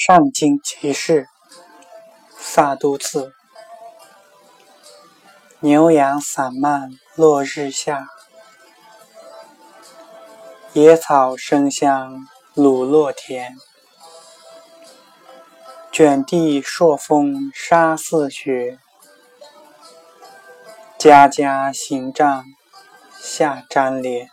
上京集事，萨都次。牛羊散漫落日下，野草生香鲁落田。卷地朔风沙似雪，家家行帐下沾帘。